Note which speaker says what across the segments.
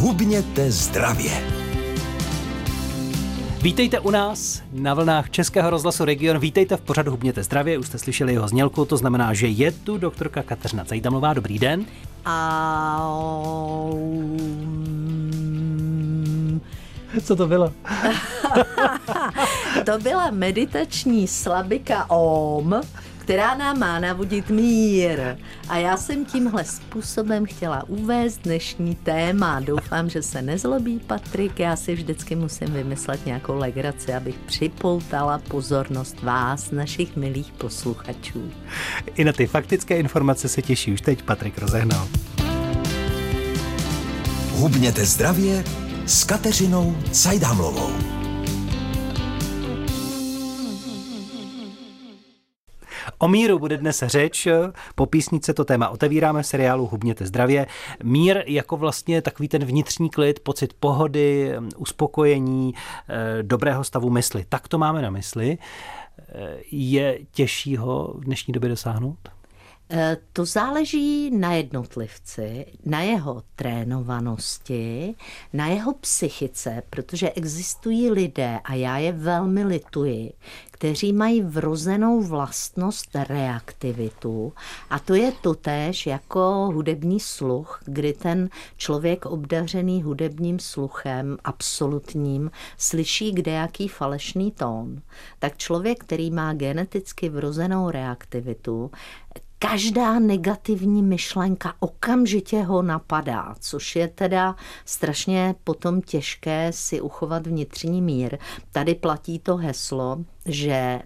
Speaker 1: Hubněte zdravě.
Speaker 2: Vítejte u nás na vlnách Českého rozhlasu Region. Vítejte v pořadu Hubněte zdravě. Už jste slyšeli jeho znělku, to znamená, že je tu doktorka Kateřina Cajdamová. Dobrý den.
Speaker 3: A...
Speaker 2: Co to bylo?
Speaker 3: to byla meditační slabika OM, která nám má navodit mír. A já jsem tímhle způsobem chtěla uvést dnešní téma. Doufám, že se nezlobí Patrik, já si vždycky musím vymyslet nějakou legraci, abych připoutala pozornost vás, našich milých posluchačů.
Speaker 2: I na ty faktické informace se těší už teď Patrik rozehnal.
Speaker 1: Hubněte zdravě s Kateřinou Cajdámlovou.
Speaker 2: O míru bude dnes řeč. Po písnice to téma otevíráme v seriálu Hubněte zdravě. Mír jako vlastně takový ten vnitřní klid, pocit pohody, uspokojení, eh, dobrého stavu mysli. Tak to máme na mysli. Eh, je těžší ho v dnešní době dosáhnout?
Speaker 3: Eh, to záleží na jednotlivci, na jeho trénovanosti, na jeho psychice, protože existují lidé, a já je velmi lituji, kteří mají vrozenou vlastnost reaktivitu. A to je totéž jako hudební sluch, kdy ten člověk obdařený hudebním sluchem absolutním slyší kde jaký falešný tón, tak člověk, který má geneticky vrozenou reaktivitu, každá negativní myšlenka okamžitě ho napadá, což je teda strašně potom těžké si uchovat vnitřní mír. Tady platí to heslo, že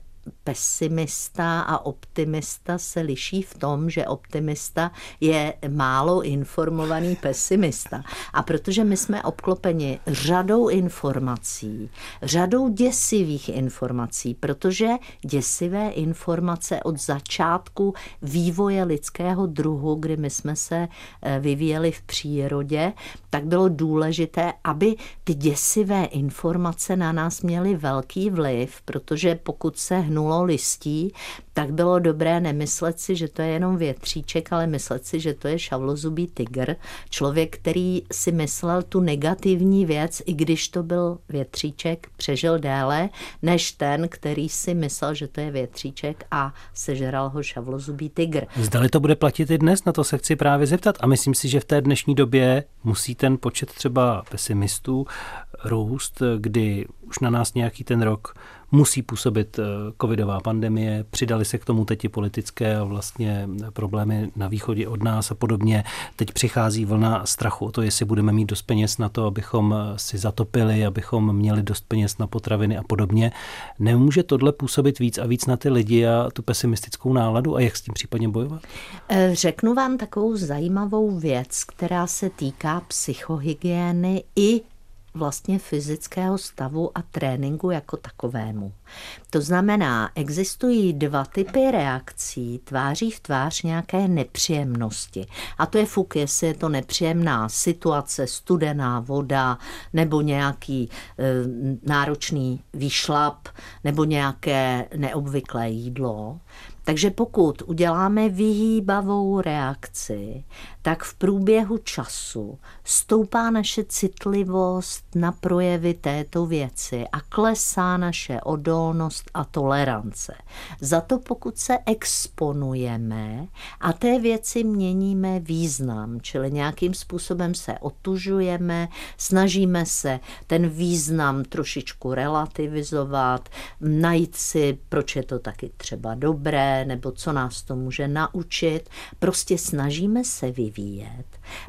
Speaker 3: pesimista a optimista se liší v tom, že optimista je málo informovaný pesimista. A protože my jsme obklopeni řadou informací, řadou děsivých informací, protože děsivé informace od začátku vývoje lidského druhu, kdy my jsme se eh, vyvíjeli v přírodě, tak bylo důležité, aby ty děsivé informace na nás měly velký vliv, protože pokud se hnulo listí, tak bylo dobré nemyslet si, že to je jenom větříček, ale myslet si, že to je šavlozubý tygr. Člověk, který si myslel tu negativní věc, i když to byl větříček, přežil déle, než ten, který si myslel, že to je větříček a sežral ho šavlozubý tygr.
Speaker 2: Zdali to bude platit i dnes, na to se chci právě zeptat. A myslím si, že v té dnešní době musí ten počet třeba pesimistů růst, kdy už na nás nějaký ten rok musí působit eh, covidová pandemie, přidali se k tomu teď i politické a vlastně problémy na východě od nás a podobně. Teď přichází vlna strachu o to, jestli budeme mít dost peněz na to, abychom eh, si zatopili, abychom měli dost peněz na potraviny a podobně. Nemůže tohle působit víc a víc na ty lidi a tu pesimistickou náladu a jak s tím případně bojovat?
Speaker 3: Eh, řeknu vám takovou zajímavou věc, která se týká psychohygieny i vlastně fyzického stavu a tréninku jako takovému. To znamená, existují dva typy reakcí tváří v tvář nějaké nepříjemnosti. A to je fuk, jestli je to nepříjemná situace, studená voda, nebo nějaký e, náročný výšlap, nebo nějaké neobvyklé jídlo. Takže pokud uděláme vyhýbavou reakci, tak v průběhu času stoupá naše citlivost na projevy této věci a klesá naše odolnost a tolerance. Za to pokud se exponujeme a té věci měníme význam, čili nějakým způsobem se otužujeme, snažíme se ten význam trošičku relativizovat, najít si, proč je to taky třeba dobré, nebo co nás to může naučit, prostě snažíme se vyvíjet,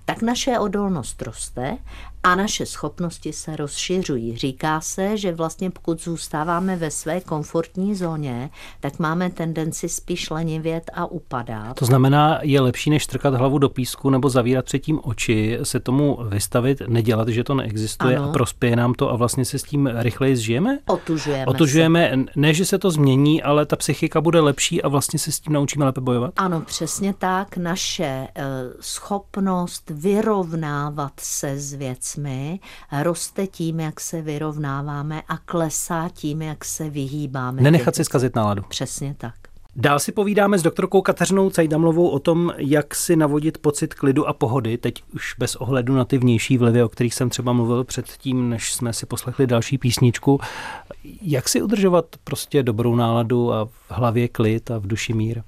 Speaker 3: tak naše odolnost roste a naše schopnosti se rozšiřují. Říká se, že vlastně pokud zůstáváme ve své komfortní zóně, tak máme tendenci spíš lenivět a upadat.
Speaker 2: To znamená, je lepší než trkat hlavu do písku nebo zavírat předtím oči, se tomu vystavit, nedělat, že to neexistuje ano. a prospěje nám to a vlastně se s tím rychleji zžijeme?
Speaker 3: Otužujeme.
Speaker 2: Otužujeme, se. ne, že se to změní, ale ta psychika bude lepší a vlastně se s tím naučíme lépe bojovat?
Speaker 3: Ano, přesně tak. Naše uh, schopnost vyrovnávat se s věcmi věcmi roste tím, jak se vyrovnáváme a klesá tím, jak se vyhýbáme.
Speaker 2: Nenechat si zkazit náladu.
Speaker 3: Přesně tak.
Speaker 2: Dál si povídáme s doktorkou Kateřinou Cajdamlovou o tom, jak si navodit pocit klidu a pohody, teď už bez ohledu na ty vnější vlivy, o kterých jsem třeba mluvil předtím, než jsme si poslechli další písničku. Jak si udržovat prostě dobrou náladu a v hlavě klid a v duši mír?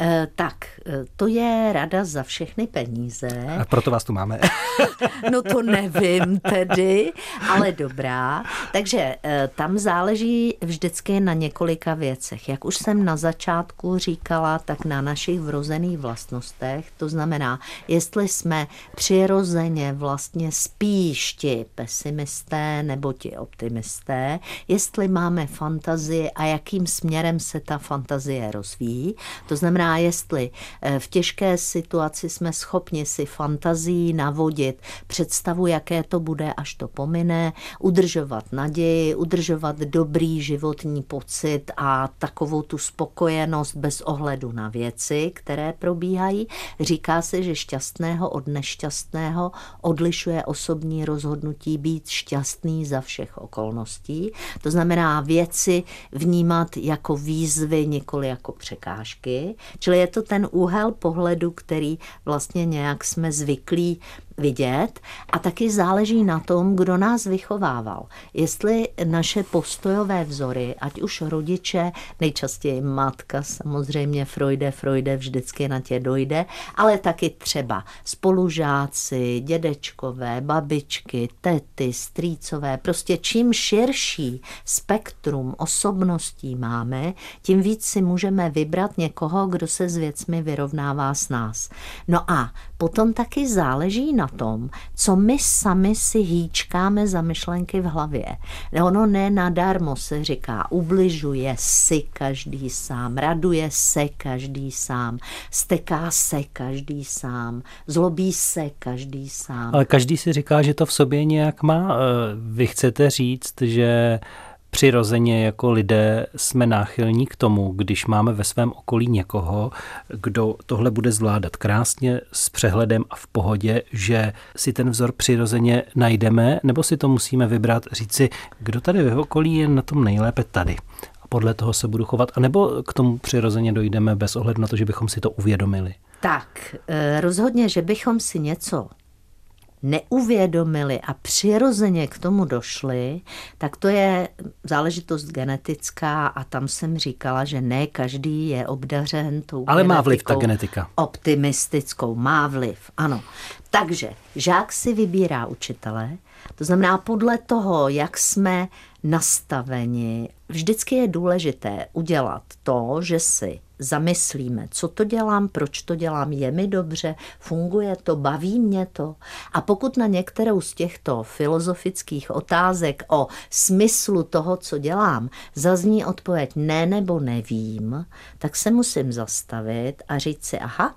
Speaker 3: E, tak, eh, to je rada za všechny peníze.
Speaker 2: A proto vás tu máme.
Speaker 3: no to nevím tedy, ale dobrá. Takže e, tam záleží vždycky na několika věcech. Jak už jsem na začátku říkala, tak na našich vrozených vlastnostech. To znamená, jestli jsme přirozeně vlastně spíš ti pesimisté nebo ti optimisté, jestli máme fantazii a jakým směrem se ta fantazie rozvíjí. To znamená, jestli eh, v těžké situaci jsme schopni si fantazii navodit představu, jaké to bude, až to pomine, udržovat naději, udržovat dobrý životní pocit a takovou tu spokojenost bez ohledu na věci, které probíhají. Říká se, že šťastného od nešťastného odlišuje osobní rozhodnutí být šťastný za všech okolností. To znamená věci vnímat jako výzvy, nikoli jako překážky. Čili je to ten úhel pohledu, který vlastně nějak jsme zvyklí vidět a taky záleží na tom, kdo nás vychovával. Jestli naše postojové vzory, ať už rodiče, nejčastěji matka, samozřejmě Freude, Freude vždycky na tě dojde, ale taky třeba spolužáci, dědečkové, babičky, tety, strýcové, prostě čím širší spektrum osobností máme, tím víc si můžeme vybrat někoho, kdo se s věcmi vyrovnává s nás. No a potom taky záleží na tom, co my sami si hýčkáme za myšlenky v hlavě. Ono ne nadarmo se říká, ubližuje si každý sám, raduje se každý sám, steká se každý sám, zlobí se každý sám.
Speaker 2: Ale každý si říká, že to v sobě nějak má. Eh, vy chcete říct, že přirozeně jako lidé jsme náchylní k tomu, když máme ve svém okolí někoho, kdo tohle bude zvládat krásně, s přehledem a v pohodě, že si ten vzor přirozeně najdeme, nebo si to musíme vybrat, říci, kdo tady ve okolí je na tom nejlépe tady. A podle toho se budu chovat, anebo k tomu přirozeně dojdeme bez ohledu na to, že bychom si to uvědomili.
Speaker 3: Tak, eh, rozhodně, že bychom si něco neuvědomili a přirozeně k tomu došli, tak to je záležitost genetická a tam jsem říkala, že ne každý je obdařen tou
Speaker 2: Ale má vliv ta genetika.
Speaker 3: Optimistickou, má vliv, ano. Takže žák si vybírá učitele, to znamená podle toho, jak jsme nastaveni, vždycky je důležité udělat to, že si zamyslíme, co to dělám, proč to dělám, je mi dobře, funguje to, baví mě to. A pokud na některou z těchto filozofických otázek o smyslu toho, co dělám, zazní odpověď ne nebo nevím, tak se musím zastavit a říct si, aha,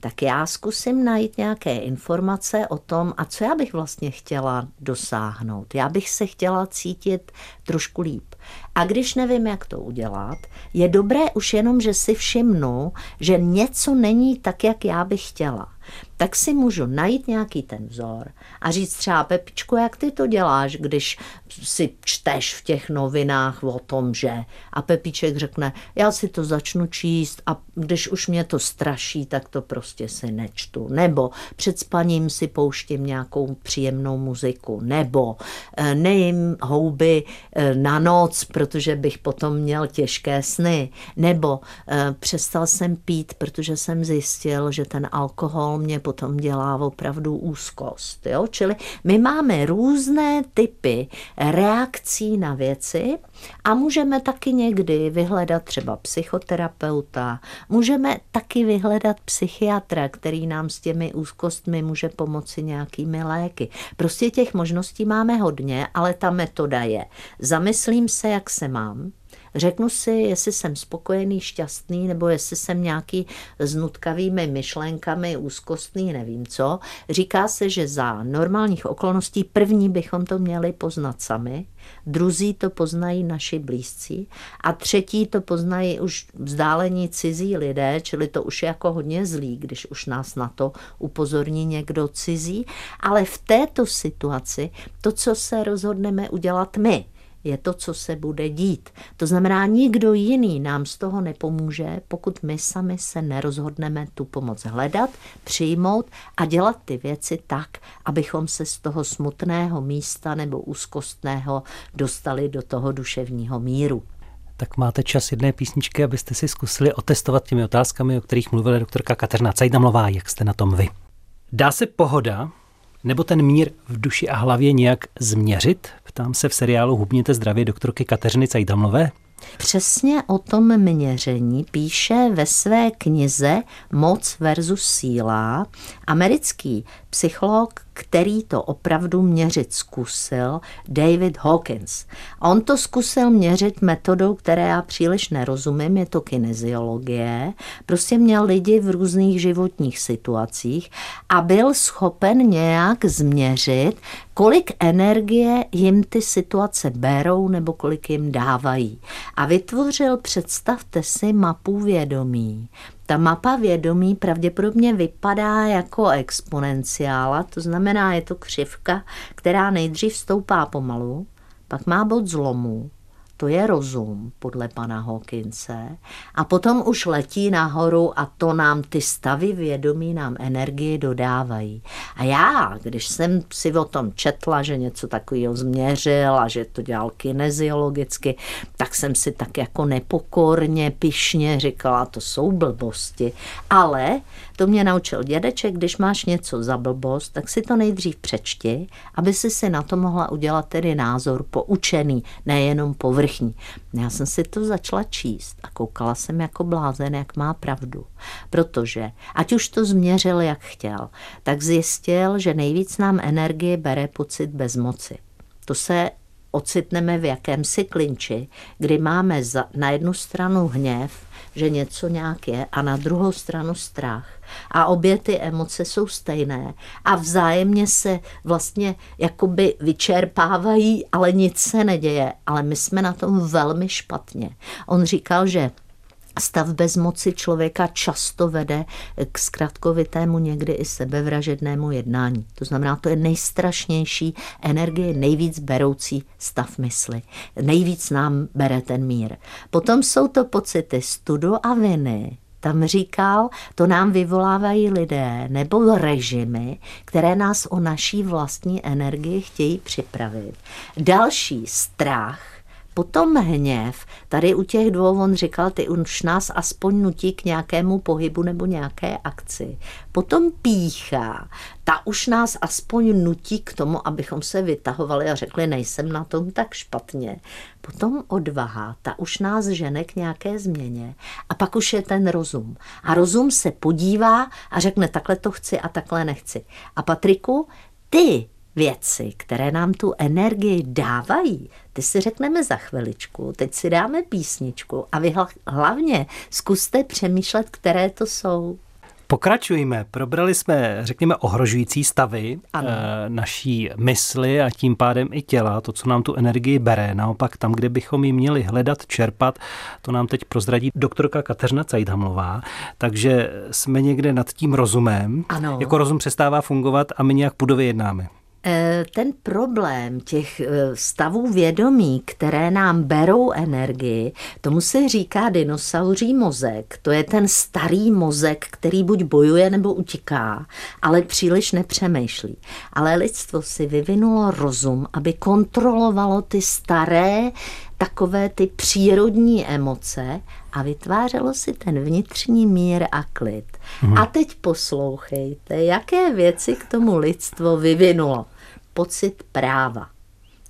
Speaker 3: tak já zkusím najít nějaké informace o tom, a co já bych vlastně chtěla dosáhnout. Já bych se chtěla cítit trošku líp. A když nevím, jak to udělat, je dobré už jenom, že si všimnu, že něco není tak, jak já bych chtěla tak si můžu najít nějaký ten vzor a říct třeba Pepičko, jak ty to děláš, když si čteš v těch novinách o tom, že a Pepiček řekne, já si to začnu číst a když už mě to straší, tak to prostě si nečtu. Nebo před spaním si pouštím nějakou příjemnou muziku. Nebo eh, nejím houby eh, na noc, protože bych potom měl těžké sny. Nebo eh, přestal jsem pít, protože jsem zjistil, že ten alkohol mě potom dělá opravdu úzkost. Jo? Čili my máme různé typy reakcí na věci a můžeme taky někdy vyhledat třeba psychoterapeuta, můžeme taky vyhledat psychiatra, který nám s těmi úzkostmi může pomoci nějakými léky. Prostě těch možností máme hodně, ale ta metoda je, zamyslím se, jak se mám, Řeknu si, jestli jsem spokojený, šťastný, nebo jestli jsem nějaký s nutkavými myšlenkami, úzkostný, nevím co. Říká se, že za normálních okolností první bychom to měli poznat sami, druzí to poznají naši blízcí a třetí to poznají už vzdálení cizí lidé, čili to už je jako hodně zlý, když už nás na to upozorní někdo cizí, ale v této situaci to, co se rozhodneme udělat my, je to, co se bude dít. To znamená, nikdo jiný nám z toho nepomůže, pokud my sami se nerozhodneme tu pomoc hledat, přijmout a dělat ty věci tak, abychom se z toho smutného místa nebo úzkostného dostali do toho duševního míru.
Speaker 2: Tak máte čas jedné písničky, abyste si zkusili otestovat těmi otázkami, o kterých mluvila doktorka Kateřina Cajdamlová. Jak jste na tom vy? Dá se pohoda nebo ten mír v duši a hlavě nějak změřit? Ptám se v seriálu Hubněte zdravě doktorky Kateřiny Cajdamlové.
Speaker 3: Přesně o tom měření píše ve své knize Moc versus síla americký psycholog, který to opravdu měřit zkusil, David Hawkins. On to zkusil měřit metodou, které já příliš nerozumím, je to kineziologie. Prostě měl lidi v různých životních situacích a byl schopen nějak změřit, kolik energie jim ty situace berou nebo kolik jim dávají. A vytvořil, představte si, mapu vědomí. Ta mapa vědomí pravděpodobně vypadá jako exponenciála, to znamená, je to křivka, která nejdřív stoupá pomalu, pak má bod zlomu, to je rozum, podle pana Hawkinse. A potom už letí nahoru a to nám ty stavy vědomí nám energii dodávají. A já, když jsem si o tom četla, že něco takového změřil a že to dělal kineziologicky, tak jsem si tak jako nepokorně, pišně říkala, to jsou blbosti. Ale to mě naučil dědeček, když máš něco za blbost, tak si to nejdřív přečti, aby si si na to mohla udělat tedy názor poučený, nejenom povrchní. Já jsem si to začala číst a koukala jsem jako blázen, jak má pravdu. Protože, ať už to změřil, jak chtěl, tak zjistil, že nejvíc nám energie bere pocit bezmoci. To se ocitneme v jakémsi klinči, kdy máme za, na jednu stranu hněv, že něco nějak je, a na druhou stranu strach. A obě ty emoce jsou stejné a vzájemně se vlastně jakoby vyčerpávají, ale nic se neděje. Ale my jsme na tom velmi špatně. On říkal, že Stav bezmoci člověka často vede k zkratkovitému, někdy i sebevražednému jednání. To znamená, to je nejstrašnější energie, nejvíc beroucí stav mysli. Nejvíc nám bere ten mír. Potom jsou to pocity studu a viny, tam říkal, to nám vyvolávají lidé nebo režimy, které nás o naší vlastní energii chtějí připravit. Další strach, Potom hněv, tady u těch dvou on říkal, ty už nás aspoň nutí k nějakému pohybu nebo nějaké akci. Potom pícha, ta už nás aspoň nutí k tomu, abychom se vytahovali a řekli, nejsem na tom tak špatně. Potom odvaha, ta už nás žene k nějaké změně. A pak už je ten rozum. A rozum se podívá a řekne, takhle to chci a takhle nechci. A Patriku, ty věci, které nám tu energii dávají, ty si řekneme za chviličku, teď si dáme písničku a vy hlavně zkuste přemýšlet, které to jsou.
Speaker 2: Pokračujeme. Probrali jsme, řekněme, ohrožující stavy ano. E, naší mysli a tím pádem i těla, to, co nám tu energii bere. Naopak tam, kde bychom ji měli hledat, čerpat, to nám teď prozradí doktorka Kateřina Cajdhamlová. Takže jsme někde nad tím rozumem.
Speaker 3: Ano.
Speaker 2: Jako rozum přestává fungovat a my nějak pudově jednáme.
Speaker 3: Eh, ten problém těch eh, stavů vědomí, které nám berou energii, tomu se říká dinosauří mozek. To je ten starý mozek, který buď bojuje nebo utíká, ale příliš nepřemýšlí. Ale lidstvo si vyvinulo rozum, aby kontrolovalo ty staré takové ty přírodní emoce a vytvářelo si ten vnitřní mír a klid. Mhm. A teď poslouchejte, jaké věci k tomu lidstvo vyvinulo pocit práva.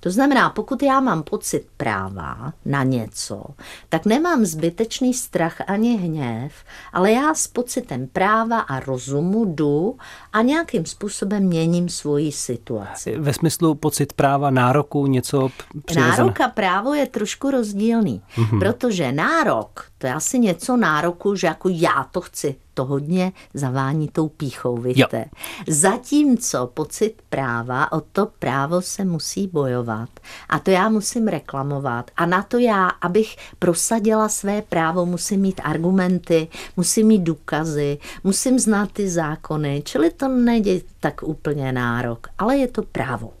Speaker 3: To znamená, pokud já mám pocit práva na něco, tak nemám zbytečný strach ani hněv, ale já s pocitem práva a rozumu jdu a nějakým způsobem měním svoji situaci.
Speaker 2: Ve smyslu pocit práva, nároku, něco přirozené.
Speaker 3: Nárok a právo je trošku rozdílný, mm-hmm. protože nárok, to je asi něco nároku, že jako já to chci, to hodně zavání tou píchou, víte. Zatímco pocit práva, o to právo se musí bojovat. A to já musím reklamovat. A na to já, abych prosadila své právo, musím mít argumenty, musím mít důkazy, musím znát ty zákony, čili to nejde tak úplně nárok, ale je to právo.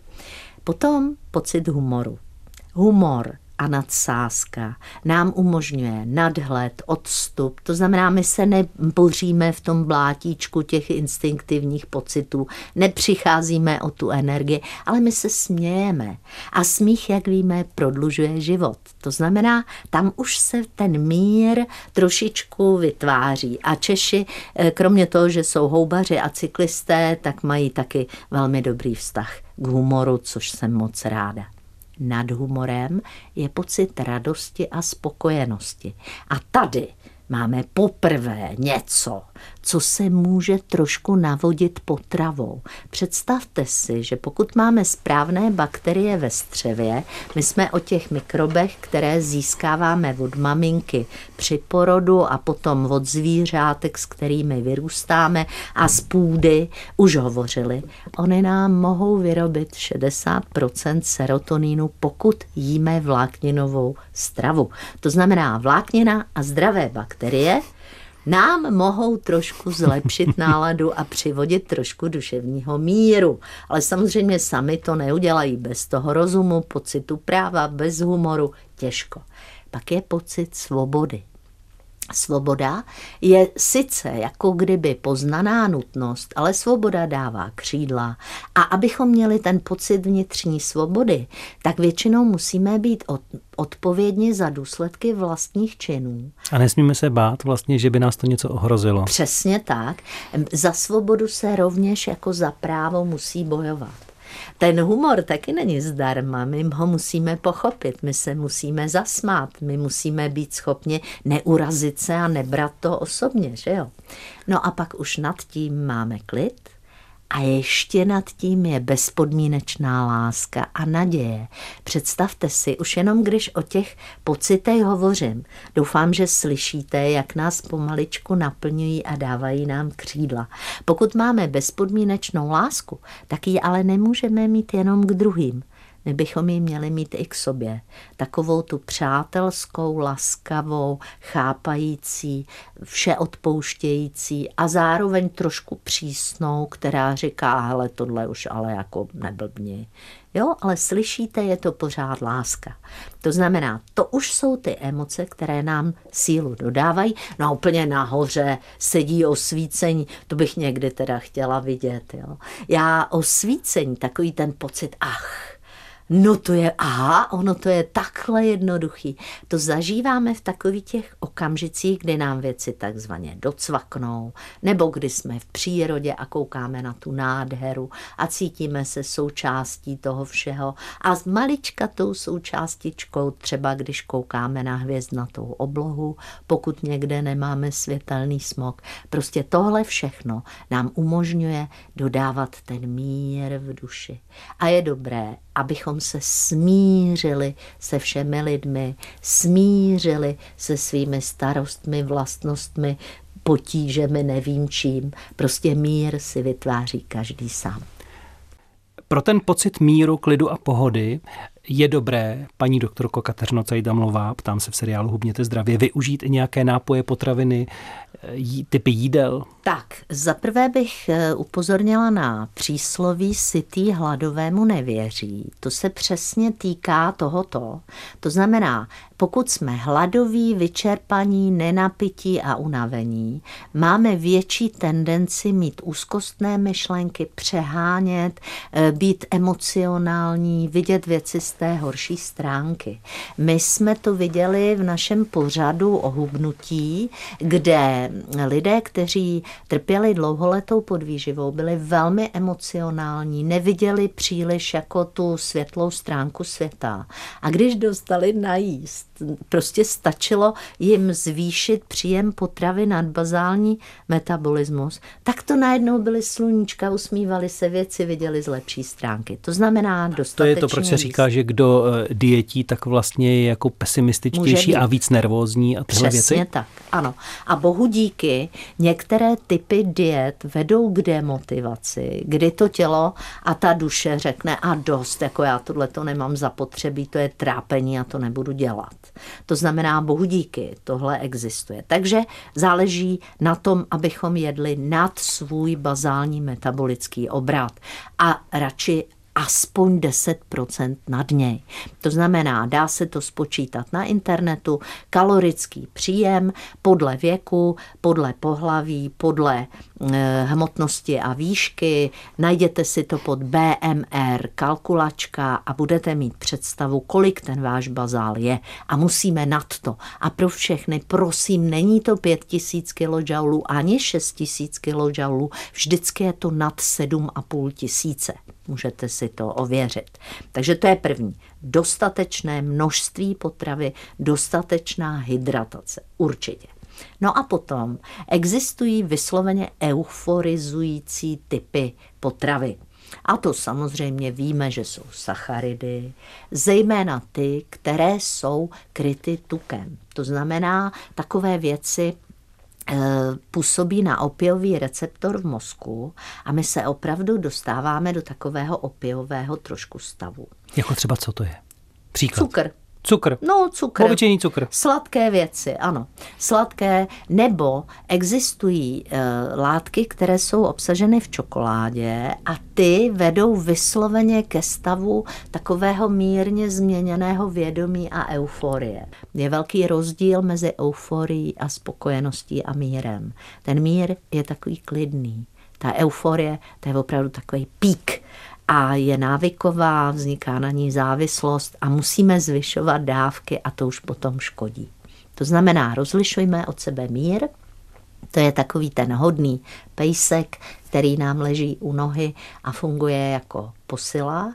Speaker 3: Potom pocit humoru. Humor a nadsázka nám umožňuje nadhled, odstup. To znamená, my se neboříme v tom blátíčku těch instinktivních pocitů, nepřicházíme o tu energii, ale my se smějeme. A smích, jak víme, prodlužuje život. To znamená, tam už se ten mír trošičku vytváří. A Češi, eh, kromě toho, že jsou houbaři a cyklisté, tak mají taky velmi dobrý vztah k humoru, což jsem moc ráda nad humorem je pocit radosti a spokojenosti. A tady máme poprvé něco, co se může trošku navodit potravou. Představte si, že pokud máme správné bakterie ve střevě, my jsme o těch mikrobech, které získáváme od maminky při porodu a potom od zvířátek, s kterými vyrůstáme a z půdy, už hovořili. Oni nám mohou vyrobit 60% serotonínu, pokud jíme vlákninovou stravu. To znamená vláknina a zdravé bakterie nám mohou trošku zlepšit náladu a přivodit trošku duševního míru. Ale samozřejmě sami to neudělají bez toho rozumu, pocitu práva, bez humoru, těžko. Pak je pocit svobody. Svoboda je sice jako kdyby poznaná nutnost, ale svoboda dává křídla. A abychom měli ten pocit vnitřní svobody, tak většinou musíme být odpovědní za důsledky vlastních činů.
Speaker 2: A nesmíme se bát vlastně, že by nás to něco ohrozilo.
Speaker 3: Přesně tak. Za svobodu se rovněž jako za právo musí bojovat. Ten humor taky není zdarma, my ho musíme pochopit, my se musíme zasmát, my musíme být schopni neurazit se a nebrat to osobně, že jo? No a pak už nad tím máme klid, a ještě nad tím je bezpodmínečná láska a naděje. Představte si, už jenom když o těch pocitech hovořím, doufám, že slyšíte, jak nás pomaličku naplňují a dávají nám křídla. Pokud máme bezpodmínečnou lásku, tak ji ale nemůžeme mít jenom k druhým. My bychom ji měli mít i k sobě. Takovou tu přátelskou, laskavou, chápající, vše odpouštějící a zároveň trošku přísnou, která říká, hele, tohle už ale jako neblbni. Jo, ale slyšíte, je to pořád láska. To znamená, to už jsou ty emoce, které nám sílu dodávají. No a úplně nahoře sedí osvícení, to bych někdy teda chtěla vidět. Jo. Já osvícení, takový ten pocit, ach, No to je, aha, ono to je takhle jednoduchý. To zažíváme v takových těch okamžicích, kdy nám věci takzvaně docvaknou, nebo kdy jsme v přírodě a koukáme na tu nádheru a cítíme se součástí toho všeho. A s maličkatou součástičkou, třeba když koukáme na hvězdnatou oblohu, pokud někde nemáme světelný smog. Prostě tohle všechno nám umožňuje dodávat ten mír v duši. A je dobré, abychom se smířili se všemi lidmi, smířili se svými starostmi, vlastnostmi, potížemi, nevím čím. Prostě mír si vytváří každý sám.
Speaker 2: Pro ten pocit míru, klidu a pohody je dobré, paní doktorko Kateřino Cajdamlová, ptám se v seriálu Hubněte zdravě, využít i nějaké nápoje, potraviny, jí, typy jídel?
Speaker 3: Tak, zaprvé bych eh, upozornila na přísloví sytý hladovému nevěří. To se přesně týká tohoto. To znamená, pokud jsme hladoví, vyčerpaní, nenapití a unavení, máme větší tendenci mít úzkostné myšlenky, přehánět, eh, být emocionální, vidět věci z té horší stránky. My jsme to viděli v našem pořadu o hubnutí, kde lidé, kteří trpěli dlouholetou podvýživou, byli velmi emocionální, neviděli příliš jako tu světlou stránku světa. A když dostali najíst, prostě stačilo jim zvýšit příjem potravy nad bazální metabolismus, tak to najednou byly sluníčka, usmívali se věci, viděli z lepší stránky. To znamená dostatečně
Speaker 2: To je to, proč se říká, že kdo eh, dietí, tak vlastně je jako pesimističtější a víc nervózní a tyhle
Speaker 3: Přesně
Speaker 2: věci?
Speaker 3: tak, ano. A bohu díky, některé typy diet vedou k demotivaci, kdy to tělo a ta duše řekne a dost, jako já tohle to nemám zapotřebí, to je trápení a to nebudu dělat. To znamená, bohu díky, tohle existuje. Takže záleží na tom, abychom jedli nad svůj bazální metabolický obrat a radši aspoň 10% nad něj. To znamená, dá se to spočítat na internetu, kalorický příjem podle věku, podle pohlaví, podle e, hmotnosti a výšky. Najděte si to pod BMR kalkulačka a budete mít představu, kolik ten váš bazál je. A musíme nad to. A pro všechny, prosím, není to 5000 kJ ani 6000 kJ, vždycky je to nad 7,5 tisíce. Můžete si to ověřit. Takže to je první. Dostatečné množství potravy, dostatečná hydratace. Určitě. No a potom existují vysloveně euforizující typy potravy. A to samozřejmě víme, že jsou sacharidy, zejména ty, které jsou kryty tukem. To znamená takové věci, působí na opiový receptor v mozku a my se opravdu dostáváme do takového opiového trošku stavu.
Speaker 2: Jako třeba co to je? Příklad.
Speaker 3: Cukr.
Speaker 2: Cukr.
Speaker 3: No, cukr.
Speaker 2: Obyčejný cukr.
Speaker 3: Sladké věci, ano. Sladké, nebo existují e, látky, které jsou obsaženy v čokoládě a ty vedou vysloveně ke stavu takového mírně změněného vědomí a euforie. Je velký rozdíl mezi euforií a spokojeností a mírem. Ten mír je takový klidný. Ta euforie, to je opravdu takový pík a je návyková, vzniká na ní závislost a musíme zvyšovat dávky a to už potom škodí. To znamená, rozlišujme od sebe mír, to je takový ten hodný pejsek, který nám leží u nohy a funguje jako posila,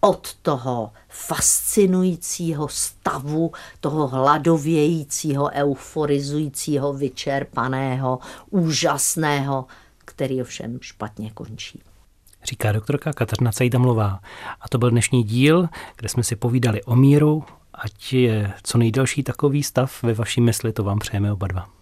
Speaker 3: od toho fascinujícího stavu, toho hladovějícího, euforizujícího, vyčerpaného, úžasného, který ovšem špatně končí
Speaker 2: říká doktorka Kateřina Cajdamlová. A to byl dnešní díl, kde jsme si povídali o míru, ať je co nejdelší takový stav ve vaší mysli, to vám přejeme oba dva.